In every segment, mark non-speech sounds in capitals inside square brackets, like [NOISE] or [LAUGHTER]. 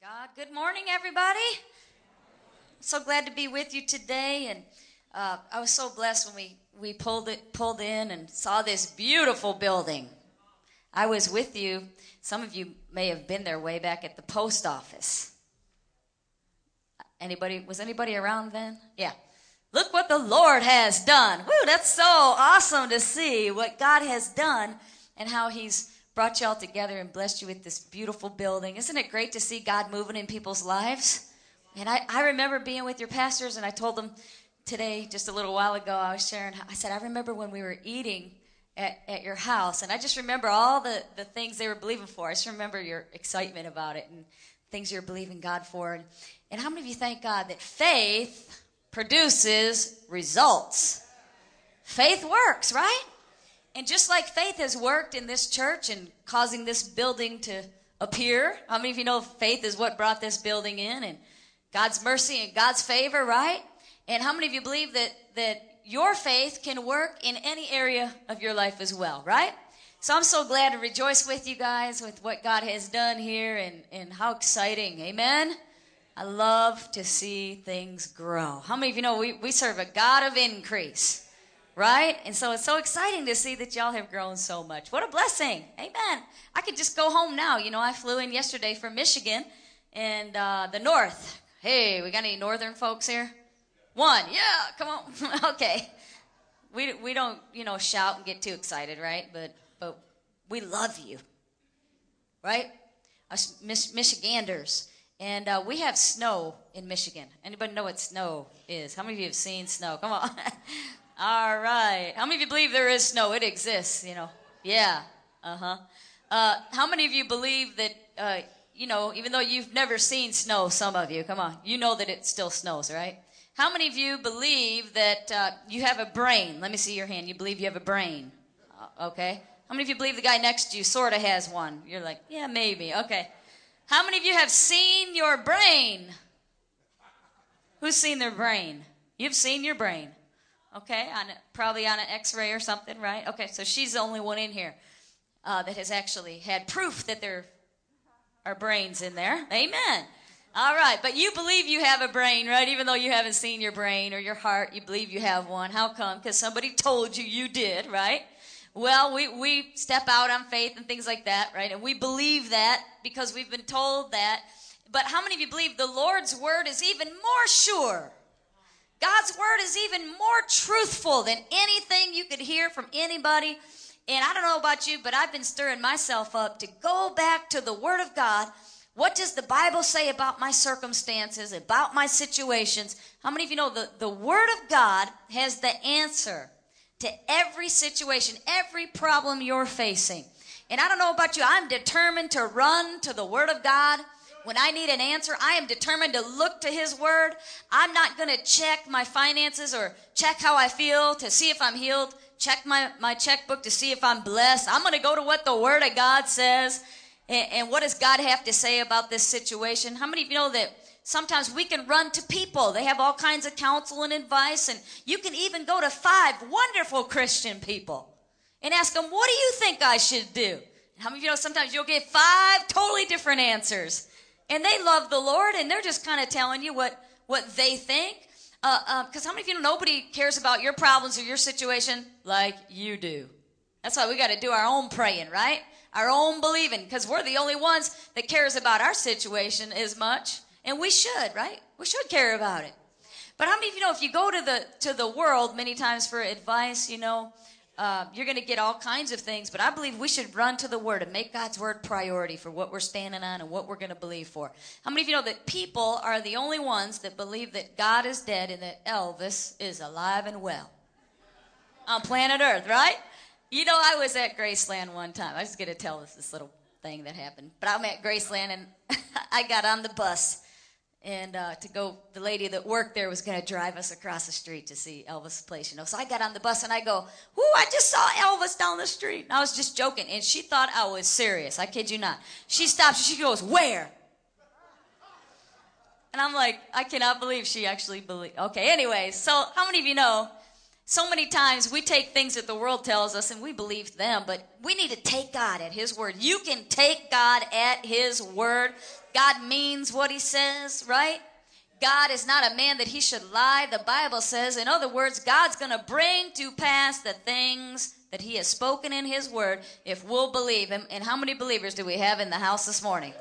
God. Good morning, everybody. So glad to be with you today, and uh, I was so blessed when we we pulled it pulled in and saw this beautiful building. I was with you. Some of you may have been there way back at the post office. Anybody was anybody around then? Yeah. Look what the Lord has done. Woo, that's so awesome to see what God has done and how He's brought you all together and blessed you with this beautiful building. Isn't it great to see God moving in people's lives? And I, I remember being with your pastors, and I told them today, just a little while ago, I was sharing, I said, I remember when we were eating at, at your house, and I just remember all the, the things they were believing for. I just remember your excitement about it and things you're believing God for. And, and how many of you thank God that faith produces results? Faith works, right? And just like faith has worked in this church and causing this building to appear, how many of you know faith is what brought this building in and God's mercy and God's favor, right? And how many of you believe that, that your faith can work in any area of your life as well, right? So I'm so glad to rejoice with you guys with what God has done here and, and how exciting. Amen. I love to see things grow. How many of you know we, we serve a God of increase? Right? And so it's so exciting to see that y'all have grown so much. What a blessing. Amen. I could just go home now. You know, I flew in yesterday from Michigan and uh, the north. Hey, we got any northern folks here? One. Yeah, come on. [LAUGHS] okay. We, we don't, you know, shout and get too excited, right? But, but we love you, right? Us Mich- Michiganders. And uh, we have snow in Michigan. Anybody know what snow is? How many of you have seen snow? Come on. [LAUGHS] All right. How many of you believe there is snow? It exists, you know. Yeah. Uh-huh. Uh, how many of you believe that, uh, you know, even though you've never seen snow, some of you, come on, you know that it still snows, right? How many of you believe that uh, you have a brain? Let me see your hand. You believe you have a brain? Uh, okay. How many of you believe the guy next to you sort of has one? You're like, yeah, maybe. Okay. How many of you have seen your brain? Who's seen their brain? You've seen your brain. Okay, on a, probably on an X-ray or something, right? Okay, so she's the only one in here uh, that has actually had proof that there are brains in there. Amen. All right, but you believe you have a brain, right? Even though you haven't seen your brain or your heart, you believe you have one. How come? Because somebody told you you did, right? Well, we, we step out on faith and things like that, right? And we believe that because we've been told that. But how many of you believe the Lord's word is even more sure? God's word is even more truthful than anything you could hear from anybody. And I don't know about you, but I've been stirring myself up to go back to the word of God. What does the Bible say about my circumstances, about my situations? How many of you know the, the word of God has the answer to every situation, every problem you're facing? And I don't know about you, I'm determined to run to the word of God when I need an answer, I am determined to look to His Word. I'm not going to check my finances or check how I feel to see if I'm healed, check my, my checkbook to see if I'm blessed. I'm going to go to what the Word of God says. And, and what does God have to say about this situation? How many of you know that sometimes we can run to people? They have all kinds of counsel and advice, and you can even go to five wonderful Christian people and ask them, What do you think I should do? How many of you know sometimes you'll get five totally different answers? And they love the Lord, and they're just kind of telling you what what they think. Because uh, uh, how many of you know nobody cares about your problems or your situation like you do? That's why we got to do our own praying, right? Our own believing, because we're the only ones that cares about our situation as much, and we should, right? We should care about it. But how many of you know if you go to the to the world many times for advice, you know, uh, you're going to get all kinds of things, but I believe we should run to the Word and make God's Word priority for what we're standing on and what we're going to believe for. How many of you know that people are the only ones that believe that God is dead and that Elvis is alive and well on planet Earth, right? You know, I was at Graceland one time. I was going to tell this, this little thing that happened, but I'm at Graceland and [LAUGHS] I got on the bus and uh, to go the lady that worked there was going to drive us across the street to see elvis place you know? So i got on the bus and i go whoo i just saw elvis down the street. And i was just joking and she thought i was serious i kid you not. She stops she goes where? And i'm like i cannot believe she actually believed okay anyway so how many of you know So many times we take things that the world tells us and we believe them, but we need to take God at His word. You can take God at His word. God means what He says, right? God is not a man that He should lie. The Bible says, in other words, God's going to bring to pass the things that He has spoken in His word if we'll believe Him. And how many believers do we have in the house this morning?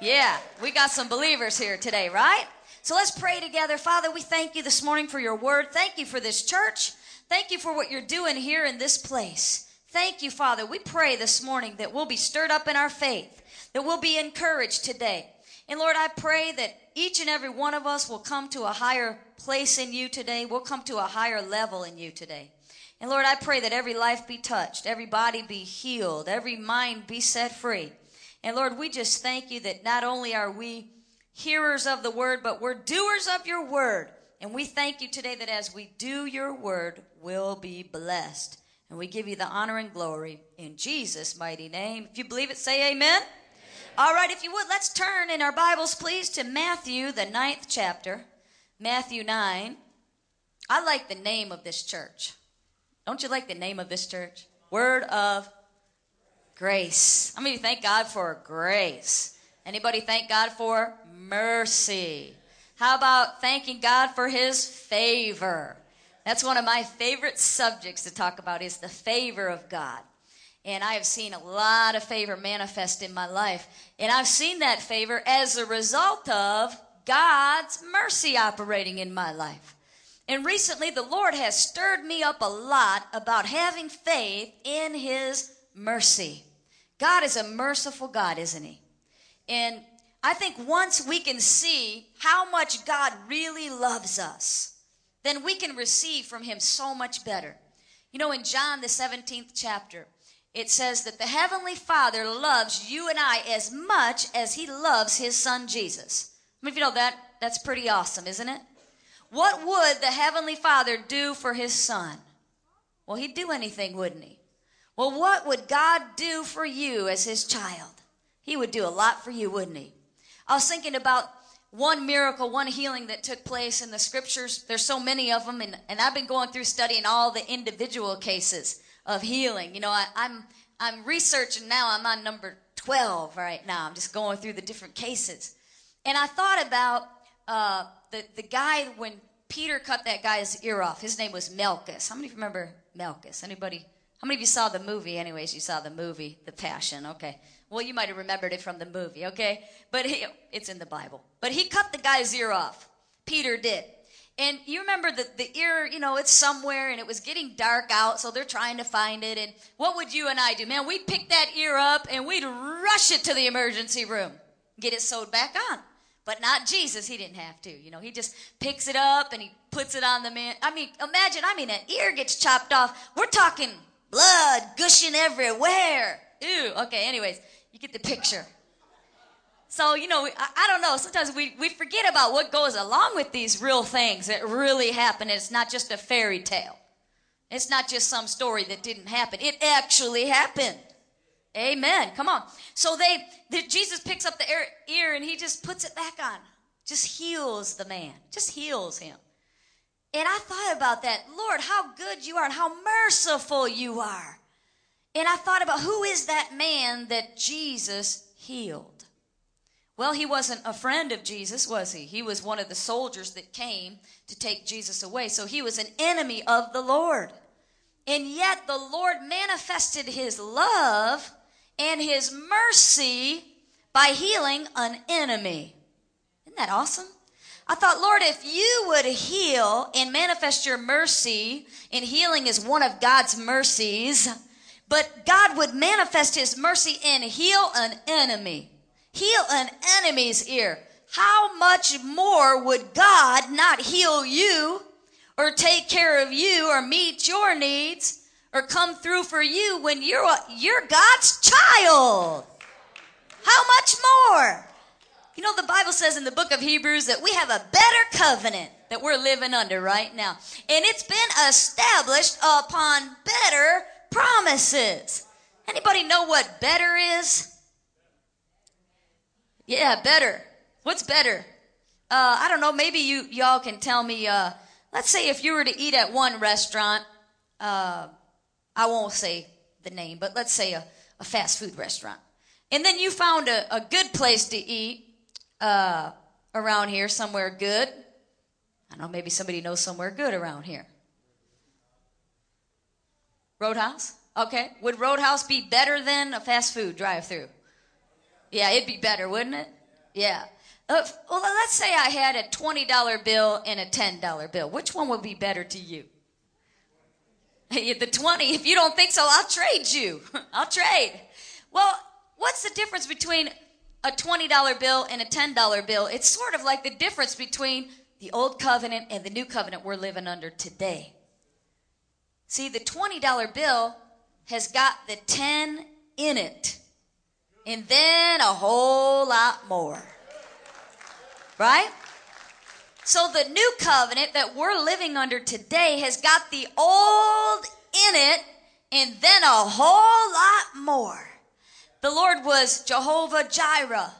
Yeah, we got some believers here today, right? So let's pray together. Father, we thank you this morning for your word. Thank you for this church. Thank you for what you're doing here in this place. Thank you, Father. We pray this morning that we'll be stirred up in our faith, that we'll be encouraged today. And Lord, I pray that each and every one of us will come to a higher place in you today. We'll come to a higher level in you today. And Lord, I pray that every life be touched, every body be healed, every mind be set free. And Lord, we just thank you that not only are we hearers of the word, but we're doers of your word. And we thank you today that as we do your word, we'll be blessed. And we give you the honor and glory in Jesus' mighty name. If you believe it, say amen. All right, if you would, let's turn in our Bibles, please, to Matthew, the ninth chapter, Matthew 9. I like the name of this church. Don't you like the name of this church? Word of Grace. I mean, thank God for grace? Anybody thank God for mercy? How about thanking God for his favor? That's one of my favorite subjects to talk about is the favor of God. And I have seen a lot of favor manifest in my life. And I've seen that favor as a result of God's mercy operating in my life. And recently, the Lord has stirred me up a lot about having faith in His mercy. God is a merciful God, isn't He? And I think once we can see how much God really loves us, then we can receive from Him so much better. You know, in John, the 17th chapter, it says that the Heavenly Father loves you and I as much as He loves His Son Jesus. I mean, if you know that, that's pretty awesome, isn't it? What would the Heavenly Father do for His Son? Well, He'd do anything, wouldn't He? Well, what would God do for you as his child? He would do a lot for you, wouldn't he? I was thinking about one miracle, one healing that took place in the scriptures. There's so many of them, and, and I've been going through studying all the individual cases of healing. You know, I, I'm I'm researching now. I'm on number 12 right now. I'm just going through the different cases, and I thought about uh, the the guy when Peter cut that guy's ear off. His name was Malchus. How many remember Malchus? Anybody how many of you saw the movie? Anyways, you saw the movie, The Passion. Okay. Well, you might have remembered it from the movie. Okay. But he, it's in the Bible. But he cut the guy's ear off. Peter did. And you remember that the ear, you know, it's somewhere and it was getting dark out, so they're trying to find it. And what would you and I do? Man, we'd pick that ear up and we'd rush it to the emergency room, get it sewed back on. But not Jesus, he didn't have to. You know, he just picks it up and he puts it on the man. I mean, imagine, I mean, an ear gets chopped off. We're talking blood gushing everywhere. Ew. Okay, anyways, you get the picture. So, you know, I, I, don't know. Sometimes we, we forget about what goes along with these real things that really happen. It's not just a fairy tale. It's not just some story that didn't happen. It actually happened. Amen. Come on. So they, the, Jesus picks up the ear, ear and he just puts it back on. Just heals the man. Just heals him. And I thought about that. Lord, how good you are and how merciful you are. And I thought about who is that man that Jesus healed? Well, he wasn't a friend of Jesus, was he? He was one of the soldiers that came to take Jesus away. So he was an enemy of the Lord. And yet the Lord manifested his love and his mercy by healing an enemy. Isn't that awesome? I thought, Lord, if you would heal and manifest your mercy, and healing is one of God's mercies, but God would manifest his mercy and heal an enemy, heal an enemy's ear. How much more would God not heal you or take care of you or meet your needs or come through for you when you're, you're God's child? How much more? You know, the Bible says in the book of Hebrews that we have a better covenant that we're living under right now. And it's been established upon better promises. Anybody know what better is? Yeah, better. What's better? Uh, I don't know. Maybe you y'all can tell me. Uh, let's say if you were to eat at one restaurant uh, I won't say the name, but let's say a, a fast food restaurant. And then you found a, a good place to eat uh, around here, somewhere good. I don't know, maybe somebody knows somewhere good around here. Roadhouse? Okay. Would Roadhouse be better than a fast food drive through? Yeah, it'd be better, wouldn't it? Yeah. Uh, well, let's say I had a $20 bill and a $10 bill. Which one would be better to you? the 20. If you don't think so, I'll trade you. [LAUGHS] I'll trade. Well, what's the difference between a $20 bill and a $10 bill? It's sort of like the difference between the old covenant and the new covenant we're living under today. See, the $20 bill has got the 10 in it, and then a whole lot more. Right? So the new covenant that we're living under today has got the old in it and then a whole lot more. The Lord was Jehovah Jireh,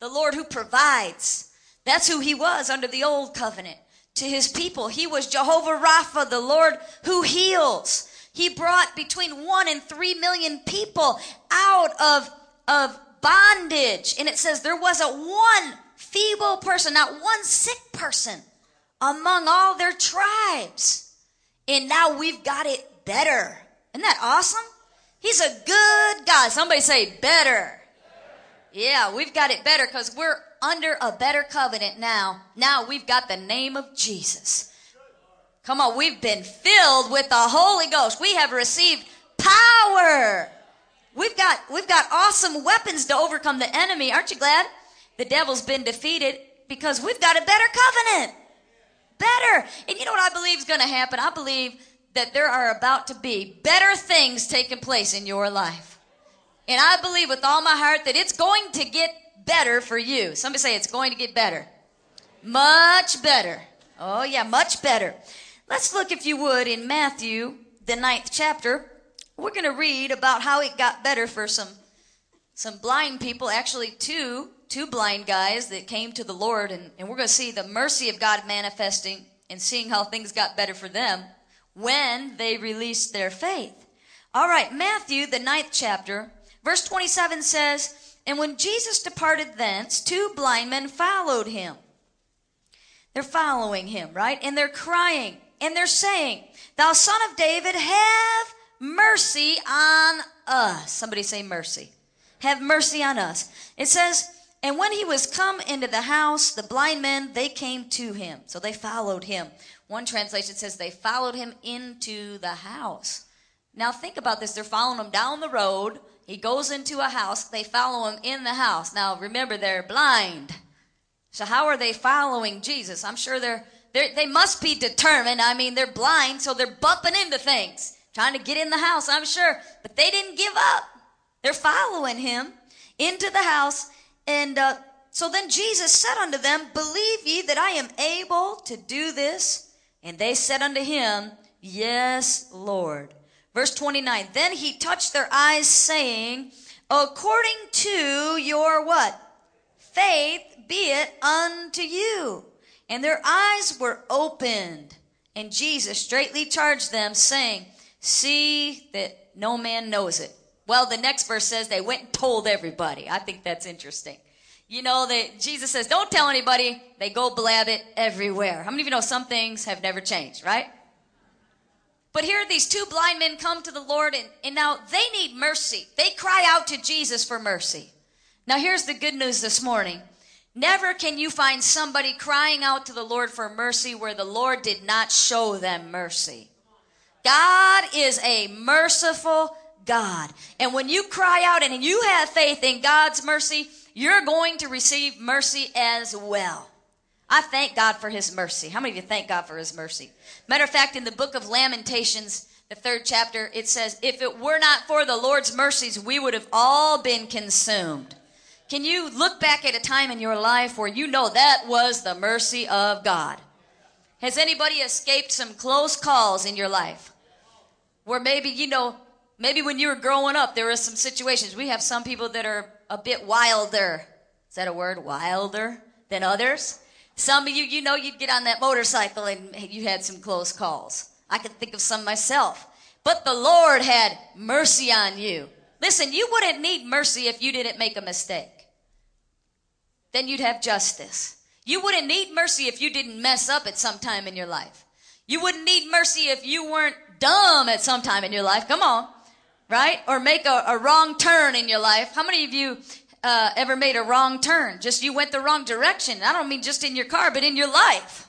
the Lord who provides. That's who he was under the old covenant to his people. He was Jehovah Rapha, the Lord who heals. He brought between one and three million people out of, of bondage. And it says there wasn't one feeble person, not one sick person among all their tribes. And now we've got it better. Isn't that awesome? He's a good God. Somebody say better. Yeah, we've got it better because we're under a better covenant now. Now we've got the name of Jesus. Come on, we've been filled with the Holy Ghost. We have received power. We've got we've got awesome weapons to overcome the enemy. Aren't you glad? The devil's been defeated because we've got a better covenant. Better. And you know what I believe is going to happen? I believe that there are about to be better things taking place in your life. And I believe with all my heart that it's going to get better for you. Somebody say it's going to get better. Much better. Oh, yeah, much better. Let's look, if you would, in Matthew, the ninth chapter. We're going to read about how it got better for some, some blind people, actually, two two blind guys that came to the Lord, and, and we're going to see the mercy of God manifesting and seeing how things got better for them when they released their faith. All right, Matthew, the ninth chapter, verse 27 says, And when Jesus departed thence, two blind men followed him. They're following him, right? And they're crying, and they're saying, Thou son of David, have mercy on us. Somebody say mercy. Have mercy on us. It says, and when he was come into the house, the blind men, they came to him. So they followed him. One translation says they followed him into the house. Now think about this. They're following him down the road. He goes into a house. They follow him in the house. Now remember, they're blind. So how are they following Jesus? I'm sure they're, they're they must be determined. I mean, they're blind, so they're bumping into things, trying to get in the house, I'm sure. But they didn't give up. They're following him into the house and uh, so then Jesus said unto them, Believe ye that I am able to do this? And they said unto him, Yes, Lord. Verse 29, Then he touched their eyes, saying, According to your what? Faith be it unto you. And their eyes were opened. And Jesus straightly charged them, saying, See that no man knows it. Well, the next verse says they went and told everybody. I think that's interesting. You know that Jesus says, don't tell anybody. They go blab it everywhere. How many of you know some things have never changed, right? But here these two blind men come to the Lord and, and now they need mercy. They cry out to Jesus for mercy. Now here's the good news this morning. Never can you find somebody crying out to the Lord for mercy where the Lord did not show them mercy. God is a merciful God. And when you cry out and you have faith in God's mercy, you're going to receive mercy as well. I thank God for his mercy. How many of you thank God for his mercy? Matter of fact, in the book of Lamentations, the third chapter, it says, If it were not for the Lord's mercies, we would have all been consumed. Can you look back at a time in your life where you know that was the mercy of God? Has anybody escaped some close calls in your life? Where maybe, you know, Maybe when you were growing up, there were some situations. We have some people that are a bit wilder. Is that a word? Wilder than others. Some of you, you know, you'd get on that motorcycle and you had some close calls. I can think of some myself. but the Lord had mercy on you. Listen, you wouldn't need mercy if you didn't make a mistake. Then you'd have justice. You wouldn't need mercy if you didn't mess up at some time in your life. You wouldn't need mercy if you weren't dumb at some time in your life. Come on. Right? Or make a, a wrong turn in your life. How many of you uh, ever made a wrong turn? Just you went the wrong direction. I don't mean just in your car, but in your life.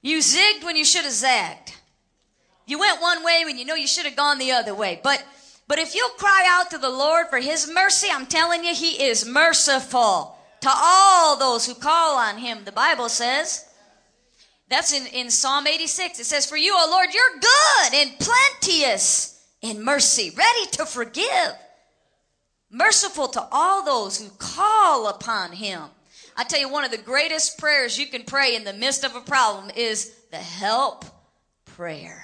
You zigged when you should have zagged. You went one way when you know you should have gone the other way. But but if you'll cry out to the Lord for his mercy, I'm telling you, he is merciful to all those who call on him, the Bible says. That's in, in Psalm 86. It says, For you, O Lord, you're good and plenteous in mercy, ready to forgive, merciful to all those who call upon him. I tell you, one of the greatest prayers you can pray in the midst of a problem is the help prayer.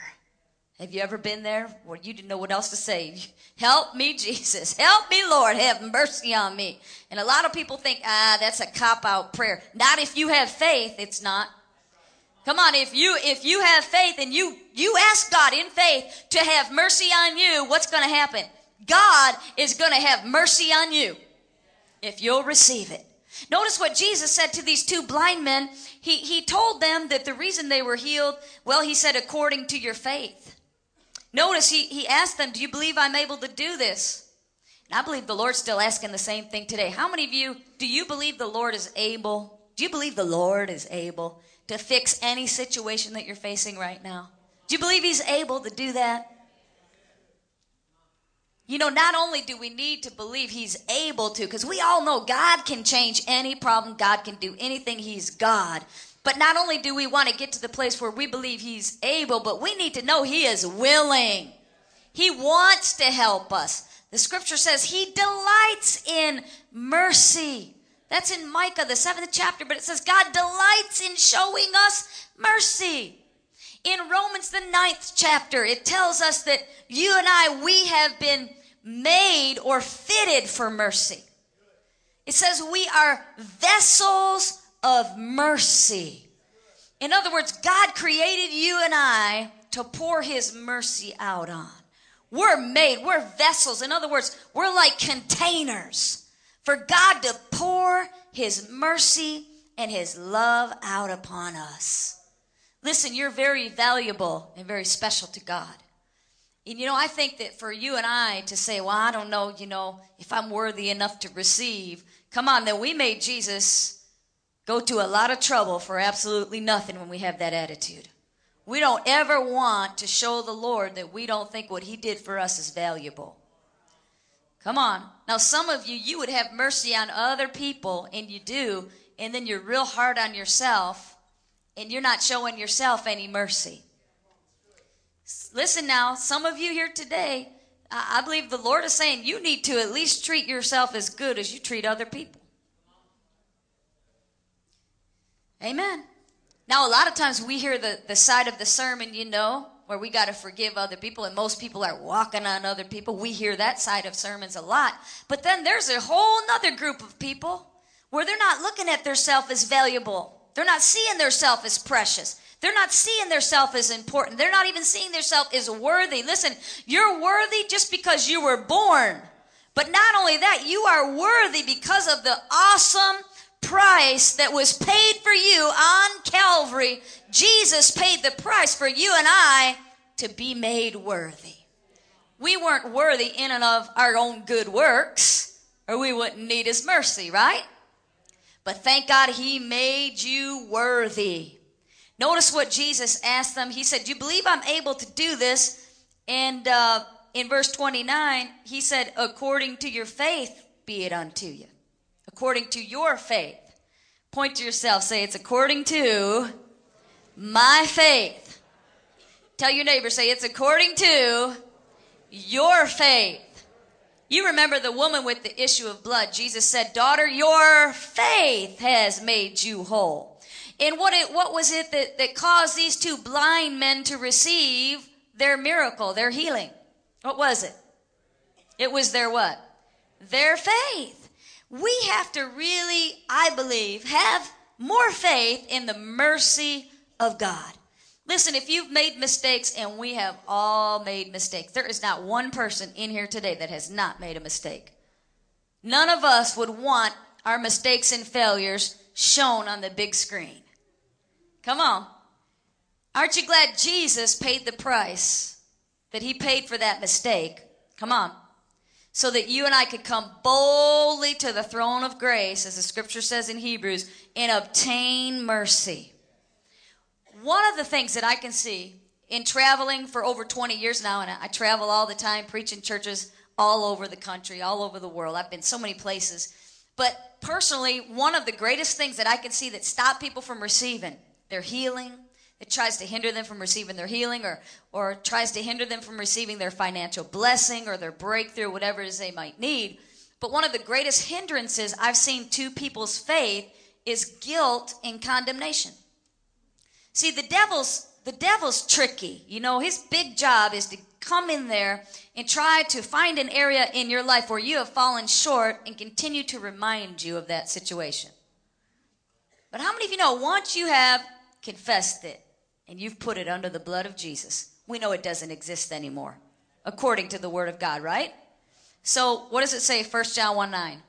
Have you ever been there where you didn't know what else to say? [LAUGHS] Help me, Jesus. Help me, Lord. Have mercy on me. And a lot of people think, ah, that's a cop out prayer. Not if you have faith. It's not. Come on, if you if you have faith and you you ask God in faith to have mercy on you, what's going to happen? God is going to have mercy on you if you'll receive it. Notice what Jesus said to these two blind men. He he told them that the reason they were healed, well, he said according to your faith. Notice he, he asked them, Do you believe I'm able to do this? And I believe the Lord's still asking the same thing today. How many of you, do you believe the Lord is able? Do you believe the Lord is able to fix any situation that you're facing right now? Do you believe He's able to do that? You know, not only do we need to believe He's able to, because we all know God can change any problem, God can do anything, He's God. But not only do we want to get to the place where we believe He's able, but we need to know He is willing. He wants to help us. The scripture says He delights in mercy. That's in Micah, the seventh chapter, but it says God delights in showing us mercy. In Romans, the ninth chapter, it tells us that you and I, we have been made or fitted for mercy. It says we are vessels of mercy. In other words, God created you and I to pour his mercy out on. We're made, we're vessels. In other words, we're like containers for God to pour his mercy and his love out upon us. Listen, you're very valuable and very special to God. And you know, I think that for you and I to say, well, I don't know, you know, if I'm worthy enough to receive, come on, then we made Jesus go to a lot of trouble for absolutely nothing when we have that attitude. We don't ever want to show the Lord that we don't think what He did for us is valuable. Come on. Now, some of you, you would have mercy on other people, and you do, and then you're real hard on yourself, and you're not showing yourself any mercy. Listen now, some of you here today, I believe the Lord is saying you need to at least treat yourself as good as you treat other people. Amen. Now, a lot of times we hear the, the side of the sermon, you know, where we got to forgive other people, and most people are walking on other people. We hear that side of sermons a lot. But then there's a whole other group of people where they're not looking at their self as valuable. They're not seeing their self as precious. They're not seeing their self as important. They're not even seeing their self as worthy. Listen, you're worthy just because you were born. But not only that, you are worthy because of the awesome price that was paid for you on Calvary. Jesus paid the price for you and I to be made worthy. We weren't worthy in and of our own good works, or we wouldn't need His mercy, right? But thank God He made you worthy. Notice what Jesus asked them. He said, Do you believe I'm able to do this? And uh, in verse 29, He said, According to your faith, be it unto you according to your faith. Point to yourself, say, It's according to my faith. Tell your neighbor, say, It's according to your faith. You remember the woman with the issue of blood. Jesus said, Daughter, your faith has made you whole. And what, it, what was it that, that caused these two blind men to receive their miracle, their healing? What was it? It was their what? Their faith we have to really, I believe, have more faith in the mercy of God. Listen, if you've made mistakes, and we have all made mistakes, there is not one person in here today that has not made a mistake. None of us would want our mistakes and failures shown on the big screen. Come on. Aren't you glad Jesus paid the price that he paid for that mistake? Come on. So that you and I could come boldly to the throne of grace, as the scripture says in Hebrews, and obtain mercy. One of the things that I can see in traveling for over 20 years now, and I travel all the time preaching churches all over the country, all over the world. I've been so many places. But personally, one of the greatest things that I can see that stop people from receiving their healing, that tries to hinder them from receiving their healing or, or tries to hinder them from receiving their financial blessing or their breakthrough, whatever it is they might need. But one of the greatest hindrances I've seen to people's faith is guilt and condemnation. See, the devil's the devil's tricky. You know, his big job is to come in there and try to find an area in your life where you have fallen short and continue to remind you of that situation. But how many of you know once you have confessed it and you've put it under the blood of Jesus, we know it doesn't exist anymore, according to the Word of God, right? So, what does it say, 1 John 1 9?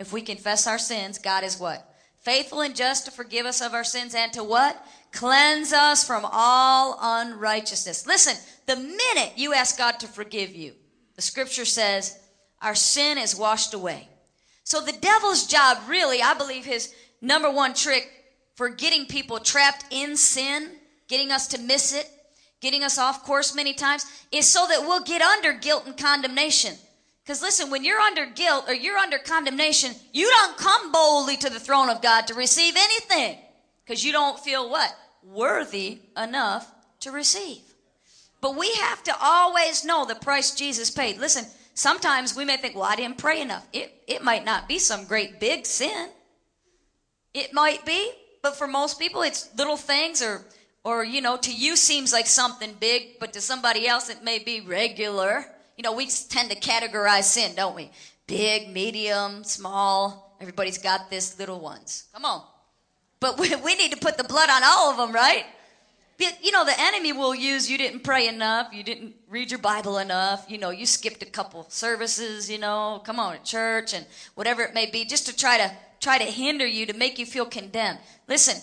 If we confess our sins, God is what? Faithful and just to forgive us of our sins and to what? Cleanse us from all unrighteousness. Listen, the minute you ask God to forgive you, the scripture says, our sin is washed away. So the devil's job, really, I believe his number one trick for getting people trapped in sin, getting us to miss it, getting us off course many times, is so that we'll get under guilt and condemnation. Because listen, when you're under guilt or you're under condemnation, you don't come boldly to the throne of God to receive anything. Because you don't feel what? Worthy enough to receive. But we have to always know the price Jesus paid. Listen, sometimes we may think, well, I didn't pray enough. It, it might not be some great big sin. It might be, but for most people, it's little things or, or, you know, to you seems like something big, but to somebody else, it may be regular. You know, we tend to categorize sin, don't we? Big, medium, small. Everybody's got this little ones. Come on. But we, we need to put the blood on all of them, right? You know, the enemy will use you didn't pray enough, you didn't read your Bible enough, you know, you skipped a couple services, you know, come on at church and whatever it may be, just to try to try to hinder you to make you feel condemned. Listen,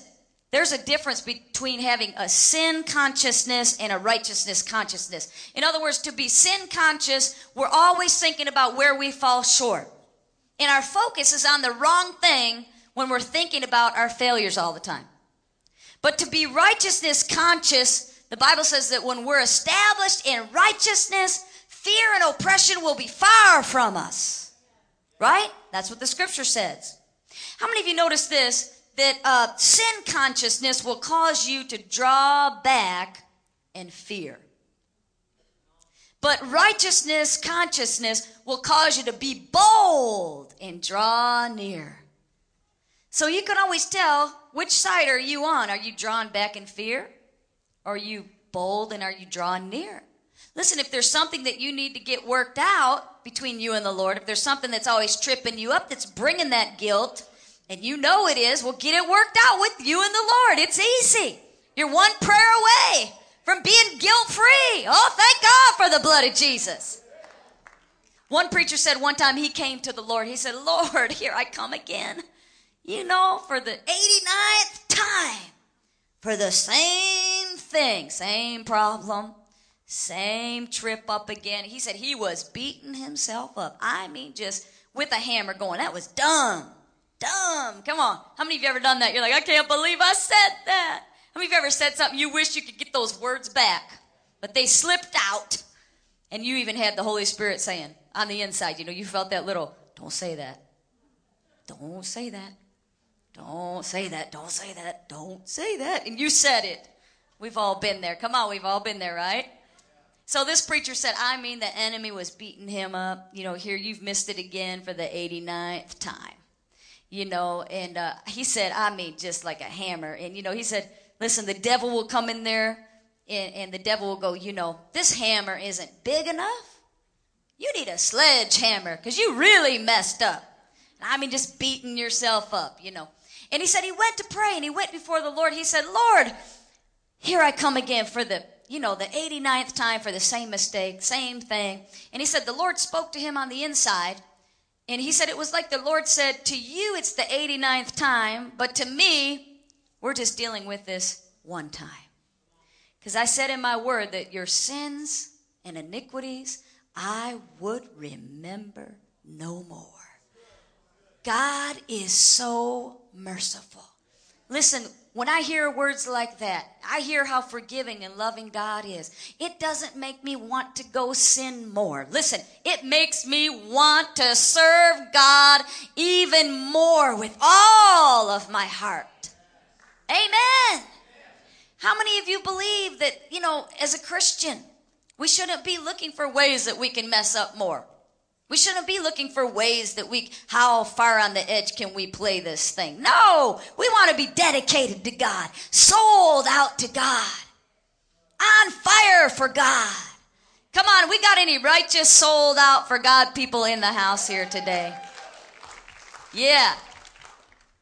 there's a difference between having a sin consciousness and a righteousness consciousness. In other words, to be sin conscious, we're always thinking about where we fall short. And our focus is on the wrong thing when we're thinking about our failures all the time. But to be righteousness conscious, the Bible says that when we're established in righteousness, fear and oppression will be far from us. Right? That's what the scripture says. How many of you notice this? that uh, sin consciousness will cause you to draw back and fear. But righteousness consciousness will cause you to be bold and draw near. So you can always tell which side are you on? Are you drawn back in fear? Are you bold and are you drawn near? Listen, if there's something that you need to get worked out between you and the Lord, if there's something that's always tripping you up that's bringing that guilt, and you know it is, well, get it worked out with you and the Lord. It's easy. You're one prayer away from being guilt free. Oh, thank God for the blood of Jesus. One preacher said one time he came to the Lord. He said, Lord, [LAUGHS] here I come again. You know, for the 89th time, for the same thing, same problem, same trip up again. He said he was beating himself up. I mean, just with a hammer going, that was dumb dumb. Come on. How many of you ever done that? You're like, I can't believe I said that. How many of you ever said something you wish you could get those words back, but they slipped out? And you even had the Holy Spirit saying on the inside, you know, you felt that little, don't say that. Don't say that. Don't say that. Don't say that. Don't say that. And you said it. We've all been there. Come on, we've all been there, right? So this preacher said, I mean, the enemy was beating him up. You know, here you've missed it again for the 89th time you know, and uh, he said, I mean, just like a hammer. And, you know, he said, listen, the devil will come in there and, and the devil will go, you know, this hammer isn't big enough. You need a sledgehammer because you really messed up. I mean, just beating yourself up, you know. And he said he went to pray and he went before the Lord. He said, Lord, here I come again for the, you know, the 89th time for the same mistake, same thing. And he said the Lord spoke to him on the inside. And he said it was like the Lord said, to you it's the 89th time, but to me, we're just dealing with this one time. Because I said in my word that your sins and iniquities I would remember no more. God is so merciful. Listen, when I hear words like that, I hear how forgiving and loving God is. It doesn't make me want to go sin more. Listen, it makes me want to serve God even more with all of my heart. Amen. How many of you believe that, you know, as a Christian, we shouldn't be looking for ways that we can mess up more? We shouldn't be looking for ways that we, how far on the edge can we play this thing? No, we want to be dedicated to God, sold out to God, on fire for God. Come on, we got any righteous, sold out for God people in the house here today? Yeah.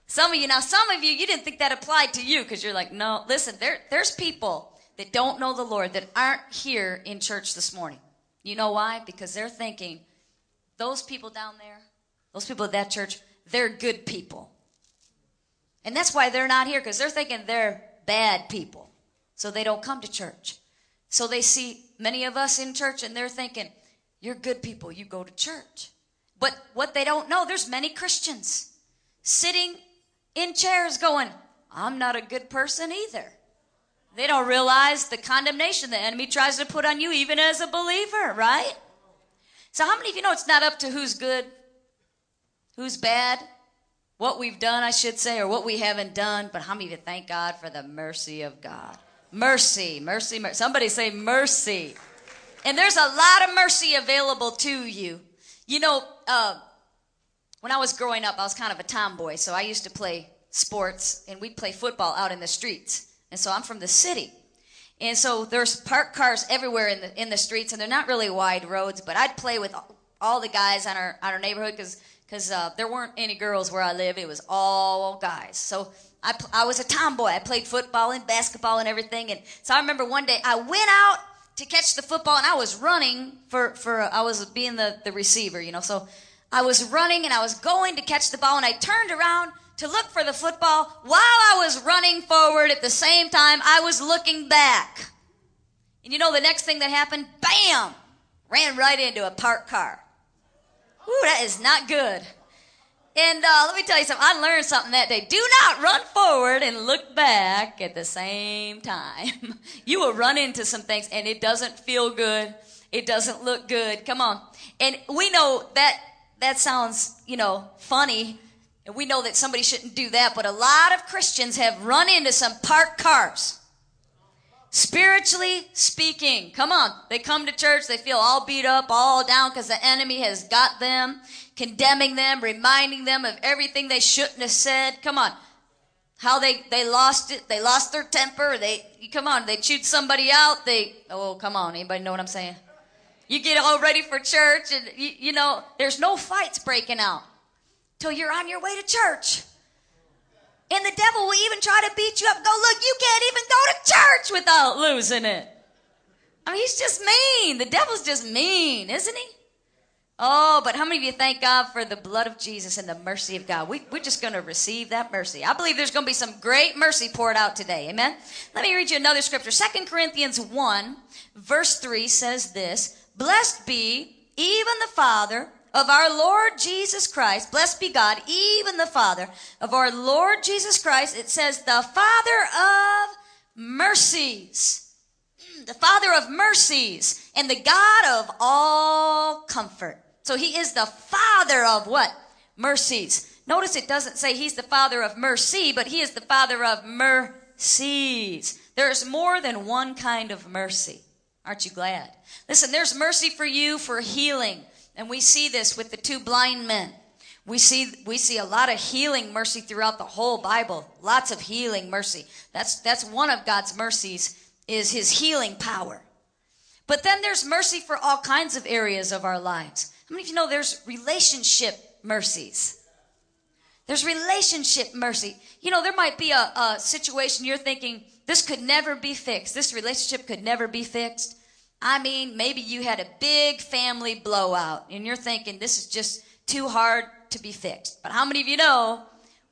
Some of you, now some of you, you didn't think that applied to you because you're like, no, listen, there, there's people that don't know the Lord that aren't here in church this morning. You know why? Because they're thinking, those people down there, those people at that church, they're good people. And that's why they're not here, because they're thinking they're bad people. So they don't come to church. So they see many of us in church and they're thinking, you're good people, you go to church. But what they don't know, there's many Christians sitting in chairs going, I'm not a good person either. They don't realize the condemnation the enemy tries to put on you even as a believer, right? So, how many of you know it's not up to who's good, who's bad, what we've done, I should say, or what we haven't done, but how many of you thank God for the mercy of God? Mercy, mercy, mercy. Somebody say mercy. And there's a lot of mercy available to you. You know, uh, when I was growing up, I was kind of a tomboy, so I used to play sports, and we'd play football out in the streets. And so I'm from the city. And so there's parked cars everywhere in the in the streets, and they're not really wide roads. But I'd play with all the guys on our on our neighborhood because because uh, there weren't any girls where I live. It was all guys. So I I was a tomboy. I played football and basketball and everything. And so I remember one day I went out to catch the football, and I was running for for I was being the the receiver, you know. So I was running and I was going to catch the ball, and I turned around to look for the football while I was running forward at the same time I was looking back. And you know the next thing that happened? Bam! Ran right into a parked car. Ooh, that is not good. And uh, let me tell you something. I learned something that day. Do not run forward and look back at the same time. [LAUGHS] you will run into some things, and it doesn't feel good. It doesn't look good. Come on. And we know that that sounds, you know, funny and we know that somebody shouldn't do that, but a lot of Christians have run into some parked cars. Spiritually speaking, come on. They come to church, they feel all beat up, all down because the enemy has got them, condemning them, reminding them of everything they shouldn't have said. Come on. How they, they lost it, they lost their temper, they, come on, they chewed somebody out, they, oh, come on, anybody know what I'm saying? You get all ready for church and, you, you know, there's no fights breaking out till you're on your way to church. And the devil will even try to beat you up. Go, look, you can't even go to church without losing it. I mean, he's just mean. The devil's just mean, isn't he? Oh, but how many of you thank God for the blood of Jesus and the mercy of God? We, we're just going to receive that mercy. I believe there's going to be some great mercy poured out today. Amen. Let me read you another scripture. Second Corinthians 1, verse 3 says this Blessed be even the Father of our Lord Jesus Christ, blessed be God, even the Father of our Lord Jesus Christ, it says, the Father of mercies. Hmm, the Father of mercies and the God of all comfort. So he is the Father of what? Mercies. Notice it doesn't say he's the Father of mercy, but he is the Father of mercies. There's more than one kind of mercy. Aren't you glad? Listen, there's mercy for you for healing. And we see this with the two blind men. We see, we see a lot of healing mercy throughout the whole Bible. Lots of healing mercy. That's, that's one of God's mercies is his healing power. But then there's mercy for all kinds of areas of our lives. How many of you know there's relationship mercies? There's relationship mercy. You know, there might be a, a situation you're thinking, this could never be fixed. This relationship could never be fixed. I mean, maybe you had a big family blowout and you're thinking this is just too hard to be fixed. But how many of you know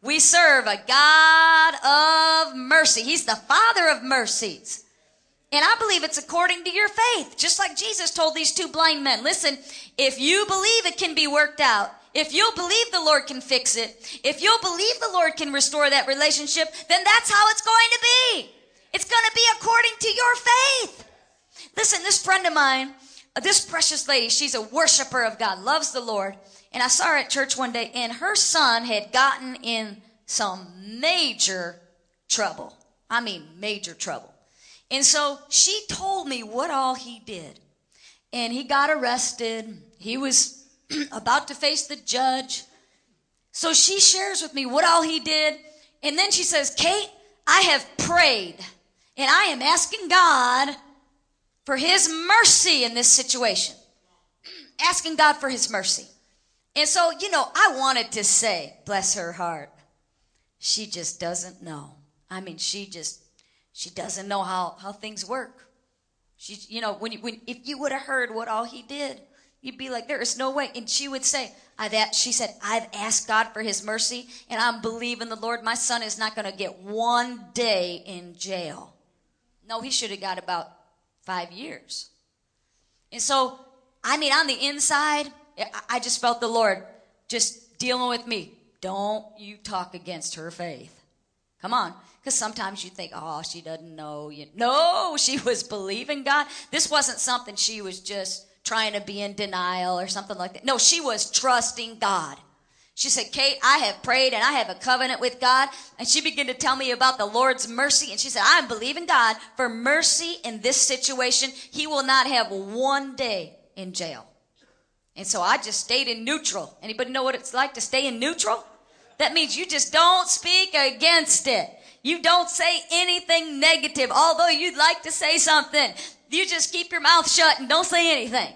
we serve a God of mercy? He's the Father of mercies. And I believe it's according to your faith, just like Jesus told these two blind men. Listen, if you believe it can be worked out, if you'll believe the Lord can fix it, if you'll believe the Lord can restore that relationship, then that's how it's going to be. It's going to be according to your faith. Listen, this friend of mine, uh, this precious lady, she's a worshiper of God, loves the Lord. And I saw her at church one day, and her son had gotten in some major trouble. I mean, major trouble. And so she told me what all he did. And he got arrested. He was [CLEARS THROAT] about to face the judge. So she shares with me what all he did. And then she says, Kate, I have prayed and I am asking God for his mercy in this situation. asking God for his mercy. And so, you know, I wanted to say, bless her heart, she just doesn't know. I mean, she just, she doesn't know how, how things work. She, you know, when, you, when if you would have heard what all he did, you'd be like, there is no way. And she would say, I've asked, she said, I've asked God for his mercy and I'm believing the Lord. My son is not going to get one day in jail. No, he should have got about five years. And so, I mean, on the inside, I just felt the Lord just dealing with me. Don't you talk against her faith. Come on. Because sometimes you think, oh, she doesn't know. You, no, she was believing God. This wasn't something she was just trying to be in denial or something like that. No, she was trusting God. She said, Kate, I have prayed and I have a covenant with God. And she began to tell me about the Lord's mercy. And she said, I'm believing God for mercy in this situation. He will not have one day in jail. And so I just stayed in neutral. Anybody know what it's like to stay in neutral? That means you just don't speak against it. You don't say anything negative, although you'd like to say something. You just keep your mouth shut and don't say anything.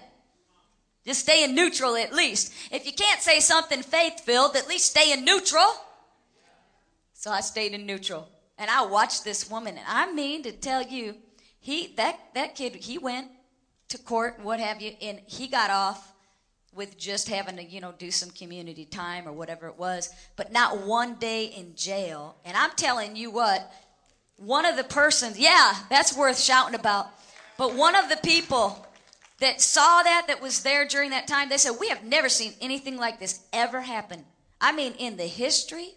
Just stay in neutral at least. If you can't say something faith filled, at least stay in neutral. So I stayed in neutral. And I watched this woman, and I mean to tell you, he that that kid he went to court, what have you, and he got off with just having to, you know, do some community time or whatever it was, but not one day in jail. And I'm telling you what, one of the persons, yeah, that's worth shouting about. But one of the people that saw that, that was there during that time, they said, We have never seen anything like this ever happen. I mean, in the history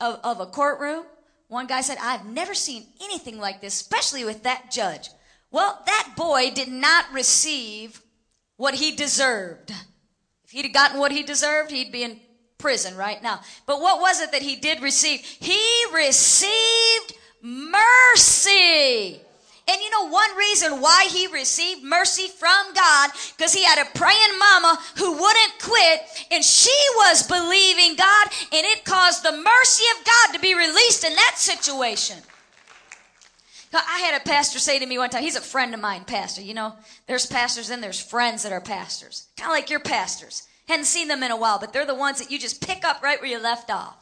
of, of a courtroom, one guy said, I've never seen anything like this, especially with that judge. Well, that boy did not receive what he deserved. If he'd gotten what he deserved, he'd be in prison right now. But what was it that he did receive? He received mercy. And you know one reason why he received mercy from God? Because he had a praying mama who wouldn't quit and she was believing God and it caused the mercy of God to be released in that situation. I had a pastor say to me one time, he's a friend of mine, pastor. You know, there's pastors and there's friends that are pastors. Kind of like your pastors. Hadn't seen them in a while, but they're the ones that you just pick up right where you left off.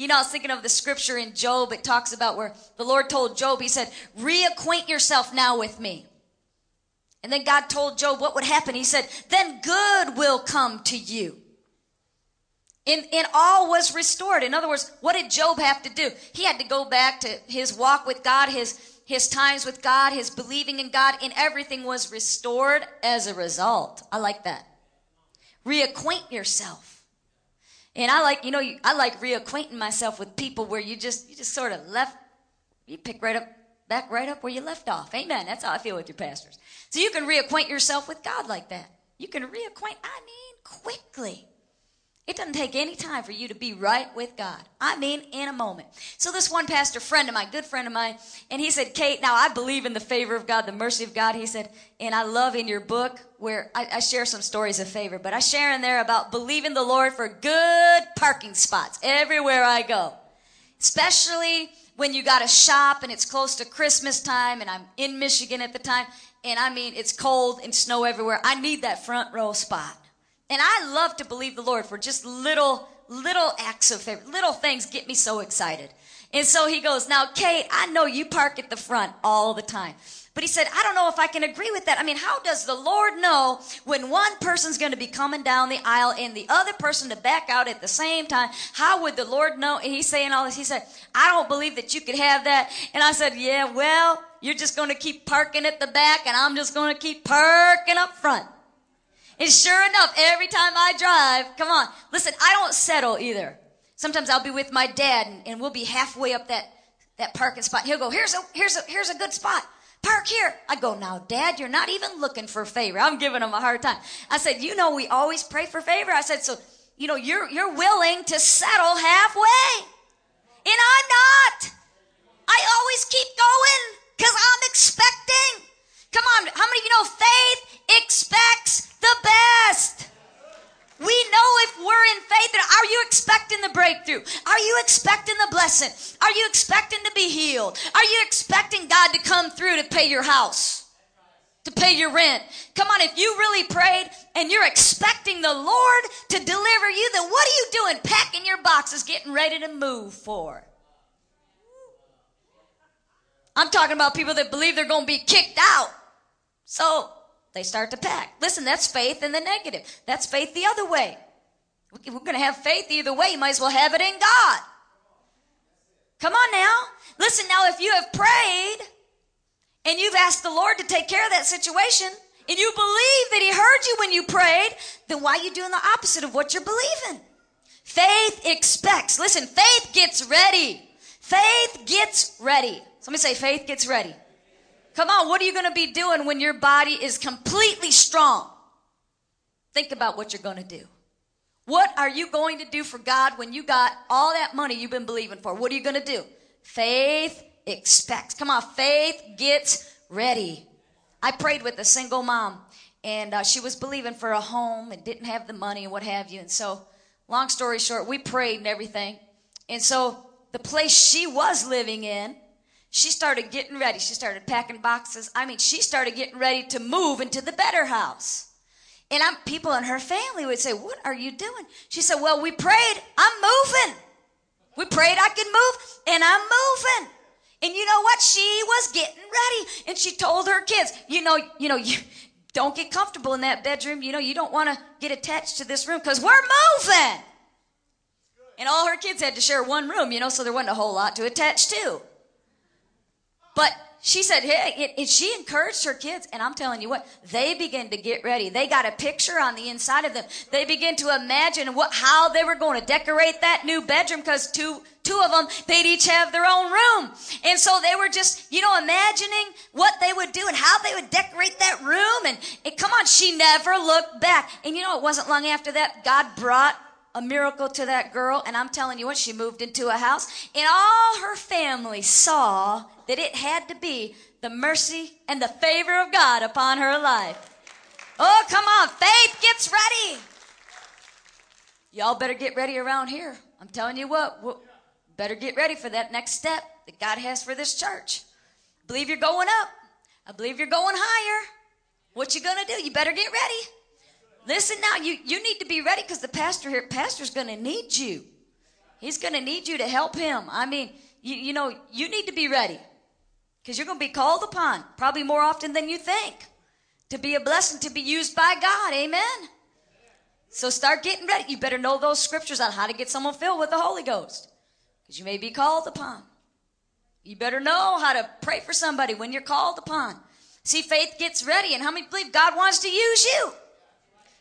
You know, I was thinking of the scripture in Job. It talks about where the Lord told Job, He said, reacquaint yourself now with me. And then God told Job what would happen. He said, then good will come to you. And, and all was restored. In other words, what did Job have to do? He had to go back to his walk with God, his, his times with God, his believing in God, and everything was restored as a result. I like that. Reacquaint yourself. And I like, you know, I like reacquainting myself with people where you just, you just sort of left, you pick right up, back right up where you left off. Amen. That's how I feel with your pastors. So you can reacquaint yourself with God like that. You can reacquaint, I mean, quickly. It doesn't take any time for you to be right with God. I mean, in a moment. So this one pastor friend of mine, good friend of mine, and he said, Kate, now I believe in the favor of God, the mercy of God. He said, and I love in your book where I, I share some stories of favor, but I share in there about believing the Lord for good parking spots everywhere I go. Especially when you got to shop and it's close to Christmas time and I'm in Michigan at the time and I mean, it's cold and snow everywhere. I need that front row spot. And I love to believe the Lord for just little, little acts of favor. Little things get me so excited. And so he goes, Now, Kate, I know you park at the front all the time. But he said, I don't know if I can agree with that. I mean, how does the Lord know when one person's going to be coming down the aisle and the other person to back out at the same time? How would the Lord know? And he's saying all this. He said, I don't believe that you could have that. And I said, Yeah, well, you're just going to keep parking at the back and I'm just going to keep parking up front. And sure enough, every time I drive, come on, listen, I don't settle either. Sometimes I'll be with my dad and, and we'll be halfway up that, that parking spot. He'll go, here's a, here's a, here's a good spot. Park here. I go, now, Dad, you're not even looking for favor. I'm giving him a hard time. I said, you know, we always pray for favor. I said, so, you know, you're, you're willing to settle halfway. And I'm not. I always keep going because I'm expecting. Come on, how many of you know faith expects the best? We know if we're in faith, are you expecting the breakthrough? Are you expecting the blessing? Are you expecting to be healed? Are you expecting God to come through to pay your house? To pay your rent. Come on, if you really prayed and you're expecting the Lord to deliver you, then what are you doing packing your boxes, getting ready to move for? I'm talking about people that believe they're going to be kicked out. So they start to pack. Listen, that's faith in the negative. That's faith the other way. We're going to have faith either way. You might as well have it in God. Come on now. Listen, now, if you have prayed and you've asked the Lord to take care of that situation, and you believe that He heard you when you prayed, then why are you doing the opposite of what you're believing? Faith expects. Listen, faith gets ready. Faith gets ready. Somebody say, faith gets ready. Come on, what are you going to be doing when your body is completely strong? Think about what you're going to do. What are you going to do for God when you got all that money you've been believing for? What are you going to do? Faith expects. Come on, faith gets ready. I prayed with a single mom, and uh, she was believing for a home and didn't have the money and what have you. And so, long story short, we prayed and everything. And so, the place she was living in, she started getting ready. She started packing boxes. I mean, she started getting ready to move into the better house. And I'm, people in her family would say, What are you doing? She said, Well, we prayed. I'm moving. We prayed I could move, and I'm moving. And you know what? She was getting ready. And she told her kids, you know, you know, you [LAUGHS] don't get comfortable in that bedroom. You know, you don't want to get attached to this room because we're moving. And all her kids had to share one room, you know, so there wasn't a whole lot to attach to. But she said, hey, and she encouraged her kids. And I'm telling you what, they begin to get ready. They got a picture on the inside of them. They begin to imagine what, how they were going to decorate that new bedroom because two, two of them, they'd each have their own room. And so they were just, you know, imagining what they would do and how they would decorate that room. And, and come on, she never looked back. And you know, it wasn't long after that, God brought a miracle to that girl, and I'm telling you what, she moved into a house, and all her family saw that it had to be the mercy and the favor of God upon her life. Oh, come on, faith gets ready. Y'all better get ready around here. I'm telling you what, better get ready for that next step that God has for this church. I believe you're going up. I believe you're going higher. What you gonna do? You better get ready. Listen now, you, you need to be ready because the pastor here, pastor's going to need you. He's going to need you to help him. I mean, you, you know, you need to be ready because you're going to be called upon probably more often than you think to be a blessing, to be used by God. Amen. So start getting ready. You better know those scriptures on how to get someone filled with the Holy Ghost because you may be called upon. You better know how to pray for somebody when you're called upon. See, faith gets ready. And how many believe God wants to use you?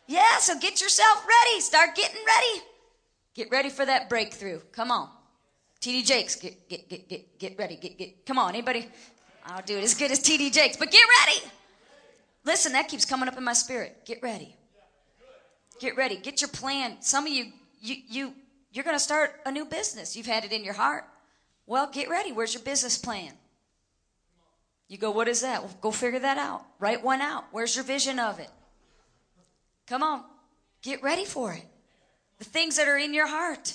Yeah, so get yourself ready. Start getting ready. Get ready for that breakthrough. Come on. TD Jakes, get, get, get, get, get ready. Get, get, come on, anybody? I'll do it as good as TD Jakes, but get ready. Listen, that keeps coming up in my spirit. Get ready. Get ready. Get your plan. Some of you, you, you, you're going to start a new business. You've had it in your heart. Well, get ready. Where's your business plan? You go, what is that? Well, go figure that out. Write one out. Where's your vision of it? Come on, get ready for it. The things that are in your heart.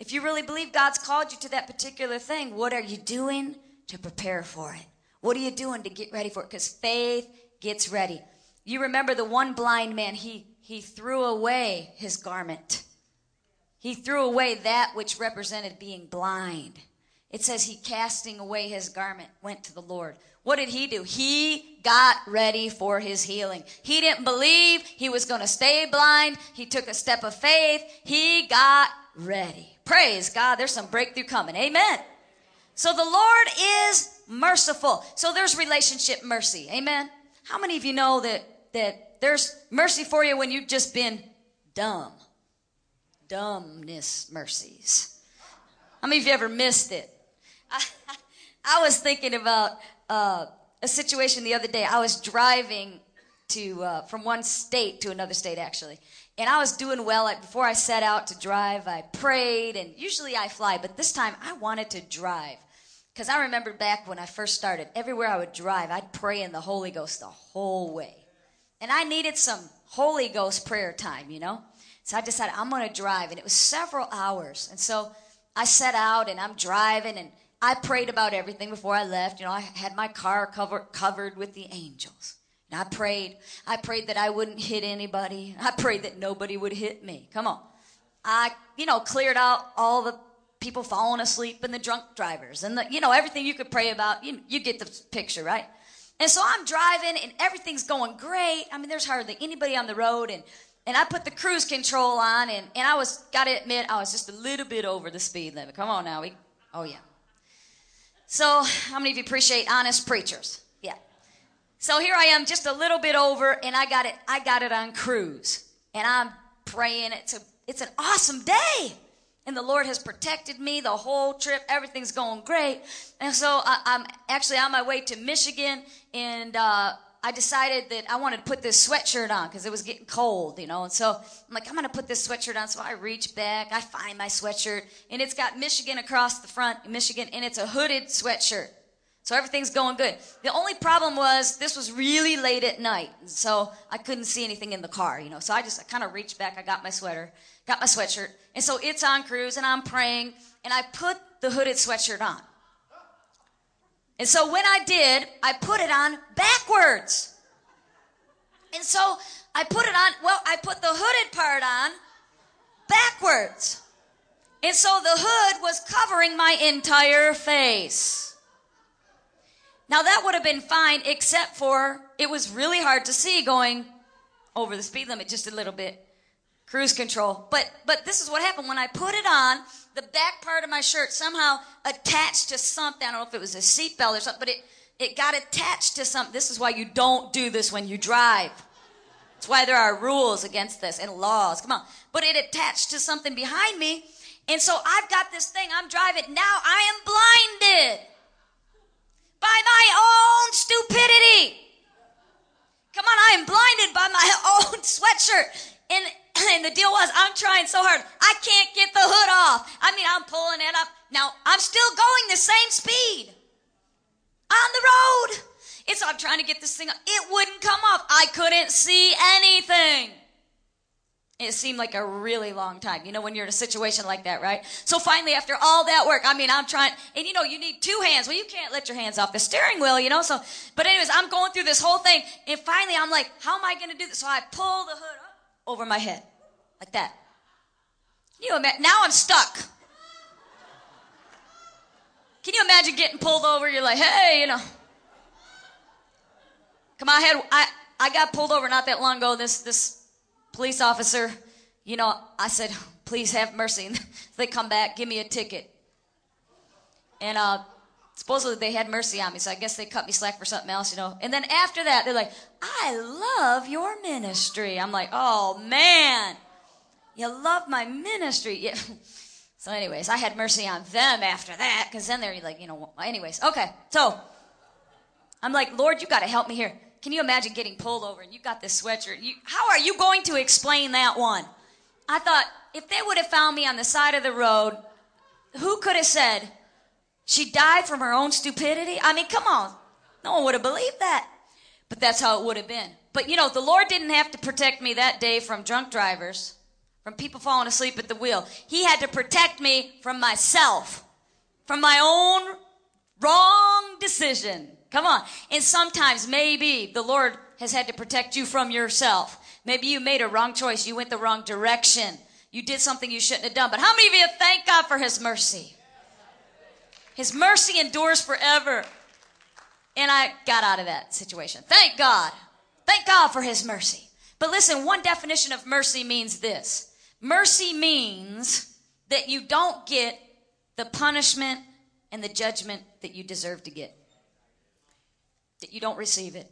If you really believe God's called you to that particular thing, what are you doing to prepare for it? What are you doing to get ready for it? Because faith gets ready. You remember the one blind man, he, he threw away his garment. He threw away that which represented being blind. it says he casting away his garment went to the Lord. What did he do? He got ready for his healing. He didn't believe he was going to stay blind. He took a step of faith. He got ready. Praise God. There's some breakthrough coming. Amen. So the Lord is merciful. So there's relationship mercy. Amen. How many of you know that, that there's mercy for you when you've just been dumb? Dumbness mercies. How many of you ever missed it? I, [LAUGHS] I was thinking about uh, a situation the other day. I was driving to uh, from one state to another state, actually, and I was doing well. Like before I set out to drive, I prayed, and usually I fly, but this time I wanted to drive because I remember back when I first started. Everywhere I would drive, I'd pray in the Holy Ghost the whole way, and I needed some Holy Ghost prayer time, you know. So I decided I'm going to drive, and it was several hours, and so I set out and I'm driving and I prayed about everything before I left. You know, I had my car cover, covered with the angels. And I prayed. I prayed that I wouldn't hit anybody. I prayed that nobody would hit me. Come on. I, you know, cleared out all the people falling asleep and the drunk drivers and the, you know, everything you could pray about. You, you get the picture, right? And so I'm driving and everything's going great. I mean, there's hardly anybody on the road and, and I put the cruise control on and, and I was, gotta admit, I was just a little bit over the speed limit. Come on now. We, oh yeah. So, how many of you appreciate honest preachers? Yeah. So here I am, just a little bit over, and I got it. I got it on cruise, and I'm praying. It's a, it's an awesome day, and the Lord has protected me the whole trip. Everything's going great, and so I, am actually on my way to Michigan, and uh, I decided that I wanted to put this sweatshirt on because it was getting cold, you know. And so I'm like, I'm going to put this sweatshirt on. So I reach back, I find my sweatshirt, and it's got Michigan across the front, Michigan, and it's a hooded sweatshirt. So everything's going good. The only problem was this was really late at night, so I couldn't see anything in the car, you know. So I just I kind of reached back, I got my sweater, got my sweatshirt, and so it's on cruise, and I'm praying, and I put the hooded sweatshirt on. And so when I did, I put it on backwards. And so I put it on, well, I put the hooded part on backwards. And so the hood was covering my entire face. Now that would have been fine, except for it was really hard to see going over the speed limit just a little bit cruise control. But but this is what happened when I put it on. The back part of my shirt somehow attached to something. I don't know if it was a seatbelt or something, but it it got attached to something. This is why you don't do this when you drive. It's why there are rules against this and laws. Come on. But it attached to something behind me. And so I've got this thing. I'm driving. Now I am blinded by my own stupidity. Come on, I am blinded by my [LAUGHS] own sweatshirt. And [LAUGHS] and the deal was, I'm trying so hard. I can't get the hood off. I mean, I'm pulling it up. Now, I'm still going the same speed on the road. It's I'm trying to get this thing up. It wouldn't come off. I couldn't see anything. It seemed like a really long time, you know, when you're in a situation like that, right? So finally, after all that work, I mean, I'm trying, and you know, you need two hands. Well, you can't let your hands off the steering wheel, you know, so, but anyways, I'm going through this whole thing, and finally, I'm like, how am I going to do this? So I pull the hood over my head. Like that. Can you imagine? Now I'm stuck. Can you imagine getting pulled over? You're like, hey, you know. Come on, I had I, I got pulled over not that long ago. This this police officer, you know, I said, please have mercy. And [LAUGHS] they come back, give me a ticket. And uh, supposedly they had mercy on me, so I guess they cut me slack for something else, you know. And then after that, they're like, I love your ministry. I'm like, oh man, you love my ministry. Yeah. [LAUGHS] So, anyways, I had mercy on them after that, because then they're like, you know, anyways, okay. So I'm like, Lord, you got to help me here. Can you imagine getting pulled over and you got this sweatshirt? You, how are you going to explain that one? I thought if they would have found me on the side of the road, who could have said, she died from her own stupidity. I mean, come on. No one would have believed that. But that's how it would have been. But you know, the Lord didn't have to protect me that day from drunk drivers, from people falling asleep at the wheel. He had to protect me from myself, from my own wrong decision. Come on. And sometimes maybe the Lord has had to protect you from yourself. Maybe you made a wrong choice. You went the wrong direction. You did something you shouldn't have done. But how many of you thank God for His mercy? His mercy endures forever. And I got out of that situation. Thank God. Thank God for His mercy. But listen, one definition of mercy means this mercy means that you don't get the punishment and the judgment that you deserve to get, that you don't receive it.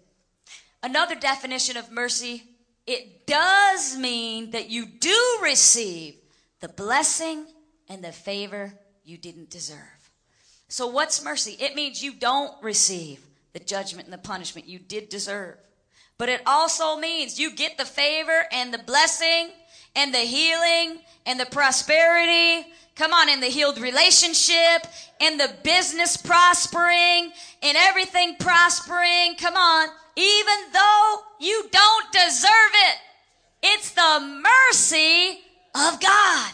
Another definition of mercy, it does mean that you do receive the blessing and the favor you didn't deserve. So, what's mercy? It means you don't receive the judgment and the punishment you did deserve. But it also means you get the favor and the blessing and the healing and the prosperity. Come on, in the healed relationship, in the business prospering, in everything prospering. Come on, even though you don't deserve it, it's the mercy of God.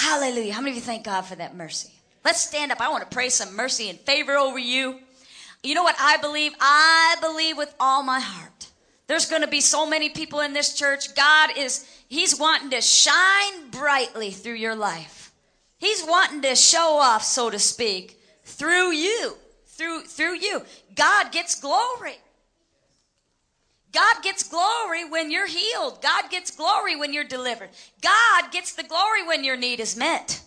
Hallelujah. How many of you thank God for that mercy? Let's stand up. I want to pray some mercy and favor over you. You know what I believe? I believe with all my heart. There's going to be so many people in this church. God is, He's wanting to shine brightly through your life. He's wanting to show off, so to speak, through you. Through, through you. God gets glory. God gets glory when you're healed. God gets glory when you're delivered. God gets the glory when your need is met.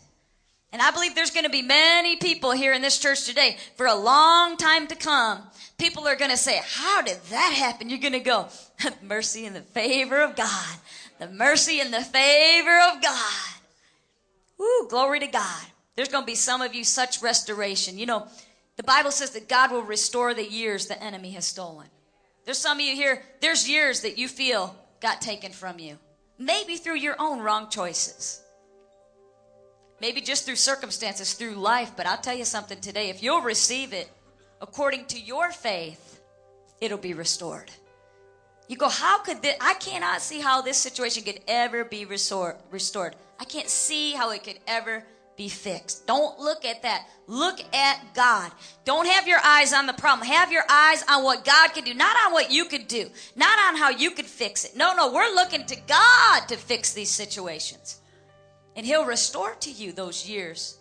And I believe there's going to be many people here in this church today for a long time to come. People are going to say, How did that happen? You're going to go, Mercy and the favor of God. The mercy and the favor of God. Woo, glory to God. There's going to be some of you such restoration. You know, the Bible says that God will restore the years the enemy has stolen. There's some of you here, there's years that you feel got taken from you. Maybe through your own wrong choices. Maybe just through circumstances, through life. But I'll tell you something today. If you'll receive it according to your faith, it'll be restored. You go, how could this? I cannot see how this situation could ever be restored. I can't see how it could ever be fixed. Don't look at that. Look at God. Don't have your eyes on the problem. Have your eyes on what God can do, not on what you could do, not on how you could fix it. No, no, we're looking to God to fix these situations. And He'll restore to you those years.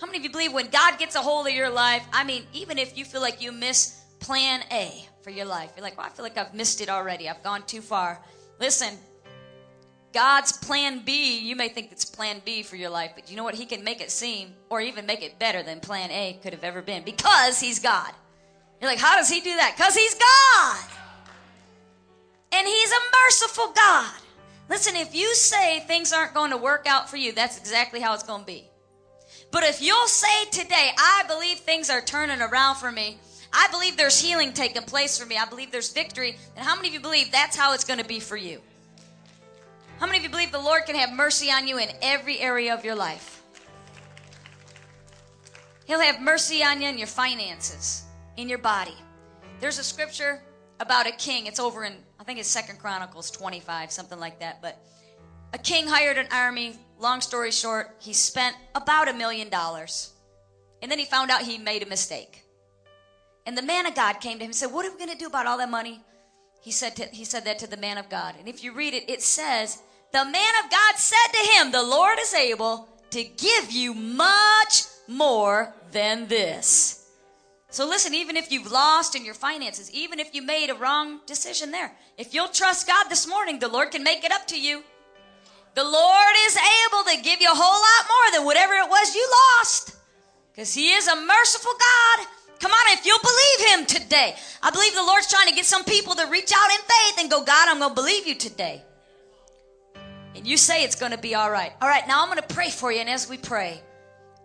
How many of you believe when God gets a hold of your life? I mean, even if you feel like you miss plan A for your life, you're like, well, I feel like I've missed it already. I've gone too far. Listen, God's plan B, you may think it's plan B for your life, but you know what? He can make it seem or even make it better than plan A could have ever been because He's God. You're like, how does He do that? Because He's God. And He's a merciful God. Listen, if you say things aren't going to work out for you, that's exactly how it's going to be. But if you'll say today, I believe things are turning around for me, I believe there's healing taking place for me, I believe there's victory, then how many of you believe that's how it's going to be for you? How many of you believe the Lord can have mercy on you in every area of your life? He'll have mercy on you in your finances, in your body. There's a scripture about a king. It's over in, I think it's Second Chronicles 25, something like that. But a king hired an army. Long story short, he spent about a million dollars. And then he found out he made a mistake. And the man of God came to him and said, What are we going to do about all that money? He said, to, he said that to the man of God. And if you read it, it says, The man of God said to him, The Lord is able to give you much more than this. So listen, even if you've lost in your finances, even if you made a wrong decision there, if you'll trust God this morning, the Lord can make it up to you. The Lord is able to give you a whole lot more than whatever it was you lost. Because He is a merciful God. Come on, if you'll believe him today. I believe the Lord's trying to get some people to reach out in faith and go, God, I'm going to believe you today. And you say it's going to be all right. All right, now I'm going to pray for you. And as we pray,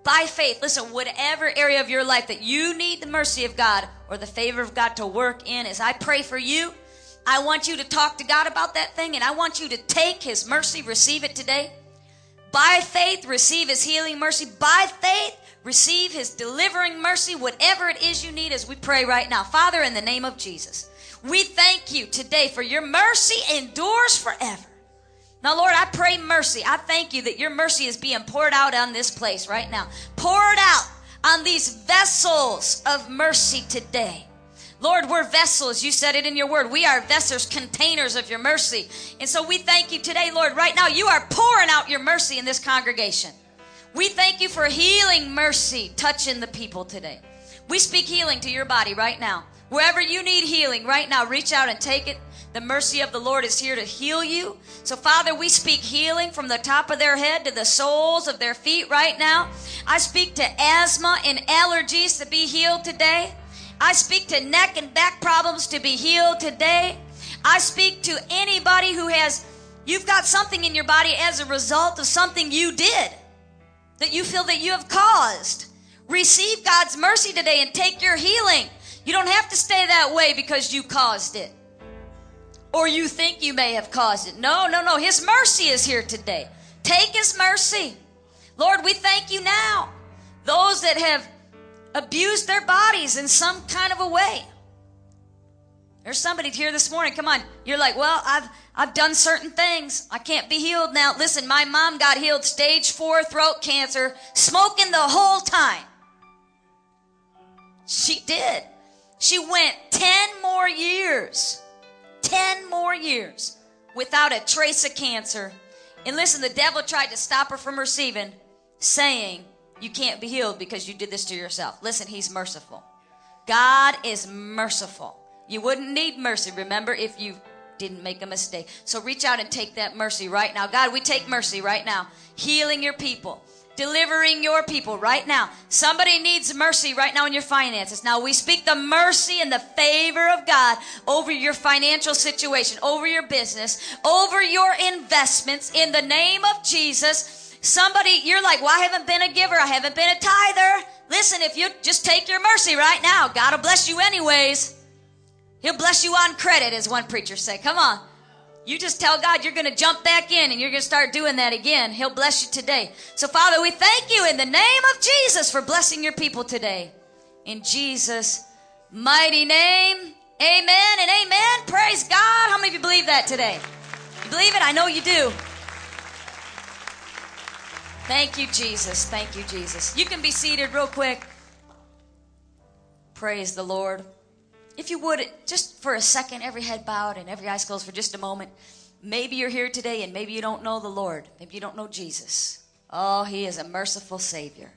by faith, listen, whatever area of your life that you need the mercy of God or the favor of God to work in, as I pray for you, I want you to talk to God about that thing and I want you to take his mercy, receive it today. By faith, receive his healing mercy. By faith, receive his delivering mercy, whatever it is you need as we pray right now. Father, in the name of Jesus, we thank you today for your mercy endures forever. Now, Lord, I pray mercy. I thank you that your mercy is being poured out on this place right now. Pour it out on these vessels of mercy today. Lord, we're vessels. You said it in your word. We are vessels, containers of your mercy. And so we thank you today, Lord. Right now, you are pouring out your mercy in this congregation. We thank you for healing mercy touching the people today. We speak healing to your body right now. Wherever you need healing right now, reach out and take it. The mercy of the Lord is here to heal you. So, Father, we speak healing from the top of their head to the soles of their feet right now. I speak to asthma and allergies to be healed today. I speak to neck and back problems to be healed today. I speak to anybody who has, you've got something in your body as a result of something you did that you feel that you have caused. Receive God's mercy today and take your healing. You don't have to stay that way because you caused it. Or you think you may have caused it. No, no, no. His mercy is here today. Take His mercy. Lord, we thank you now. Those that have abused their bodies in some kind of a way. There's somebody here this morning. Come on. You're like, well, I've I've done certain things. I can't be healed now. Listen, my mom got healed stage four throat cancer, smoking the whole time. She did. She went 10 more years, 10 more years without a trace of cancer. And listen, the devil tried to stop her from receiving, saying, You can't be healed because you did this to yourself. Listen, he's merciful. God is merciful. You wouldn't need mercy, remember, if you didn't make a mistake. So reach out and take that mercy right now. God, we take mercy right now, healing your people delivering your people right now. Somebody needs mercy right now in your finances. Now we speak the mercy and the favor of God over your financial situation, over your business, over your investments in the name of Jesus. Somebody, you're like, well, I haven't been a giver. I haven't been a tither. Listen, if you just take your mercy right now, God will bless you anyways. He'll bless you on credit, as one preacher said. Come on. You just tell God you're going to jump back in and you're going to start doing that again. He'll bless you today. So, Father, we thank you in the name of Jesus for blessing your people today. In Jesus' mighty name, amen and amen. Praise God. How many of you believe that today? You believe it? I know you do. Thank you, Jesus. Thank you, Jesus. You can be seated real quick. Praise the Lord. If you would, just for a second, every head bowed and every eyes closed for just a moment. Maybe you're here today and maybe you don't know the Lord. Maybe you don't know Jesus. Oh, He is a merciful Savior.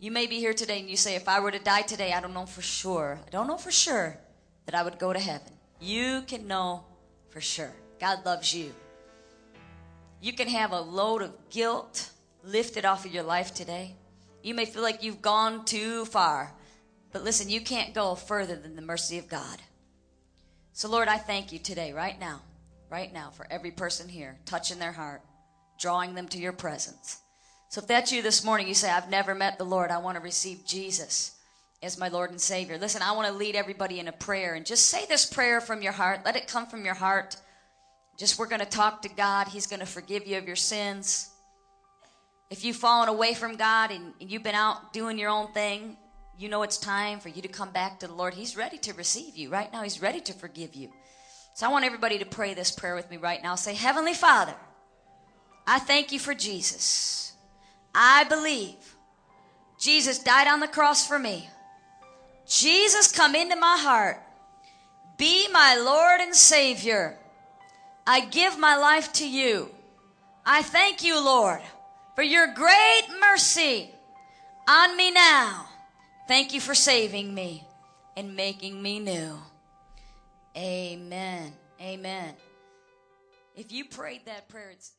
You may be here today and you say, if I were to die today, I don't know for sure. I don't know for sure that I would go to heaven. You can know for sure. God loves you. You can have a load of guilt lifted off of your life today. You may feel like you've gone too far. But listen, you can't go further than the mercy of God. So, Lord, I thank you today, right now, right now, for every person here, touching their heart, drawing them to your presence. So, if that's you this morning, you say, I've never met the Lord, I want to receive Jesus as my Lord and Savior. Listen, I want to lead everybody in a prayer and just say this prayer from your heart. Let it come from your heart. Just we're going to talk to God. He's going to forgive you of your sins. If you've fallen away from God and you've been out doing your own thing, you know it's time for you to come back to the Lord. He's ready to receive you. Right now, He's ready to forgive you. So I want everybody to pray this prayer with me right now. Say, Heavenly Father, I thank you for Jesus. I believe Jesus died on the cross for me. Jesus, come into my heart. Be my Lord and Savior. I give my life to you. I thank you, Lord, for your great mercy on me now. Thank you for saving me and making me new. Amen. Amen. If you prayed that prayer, it's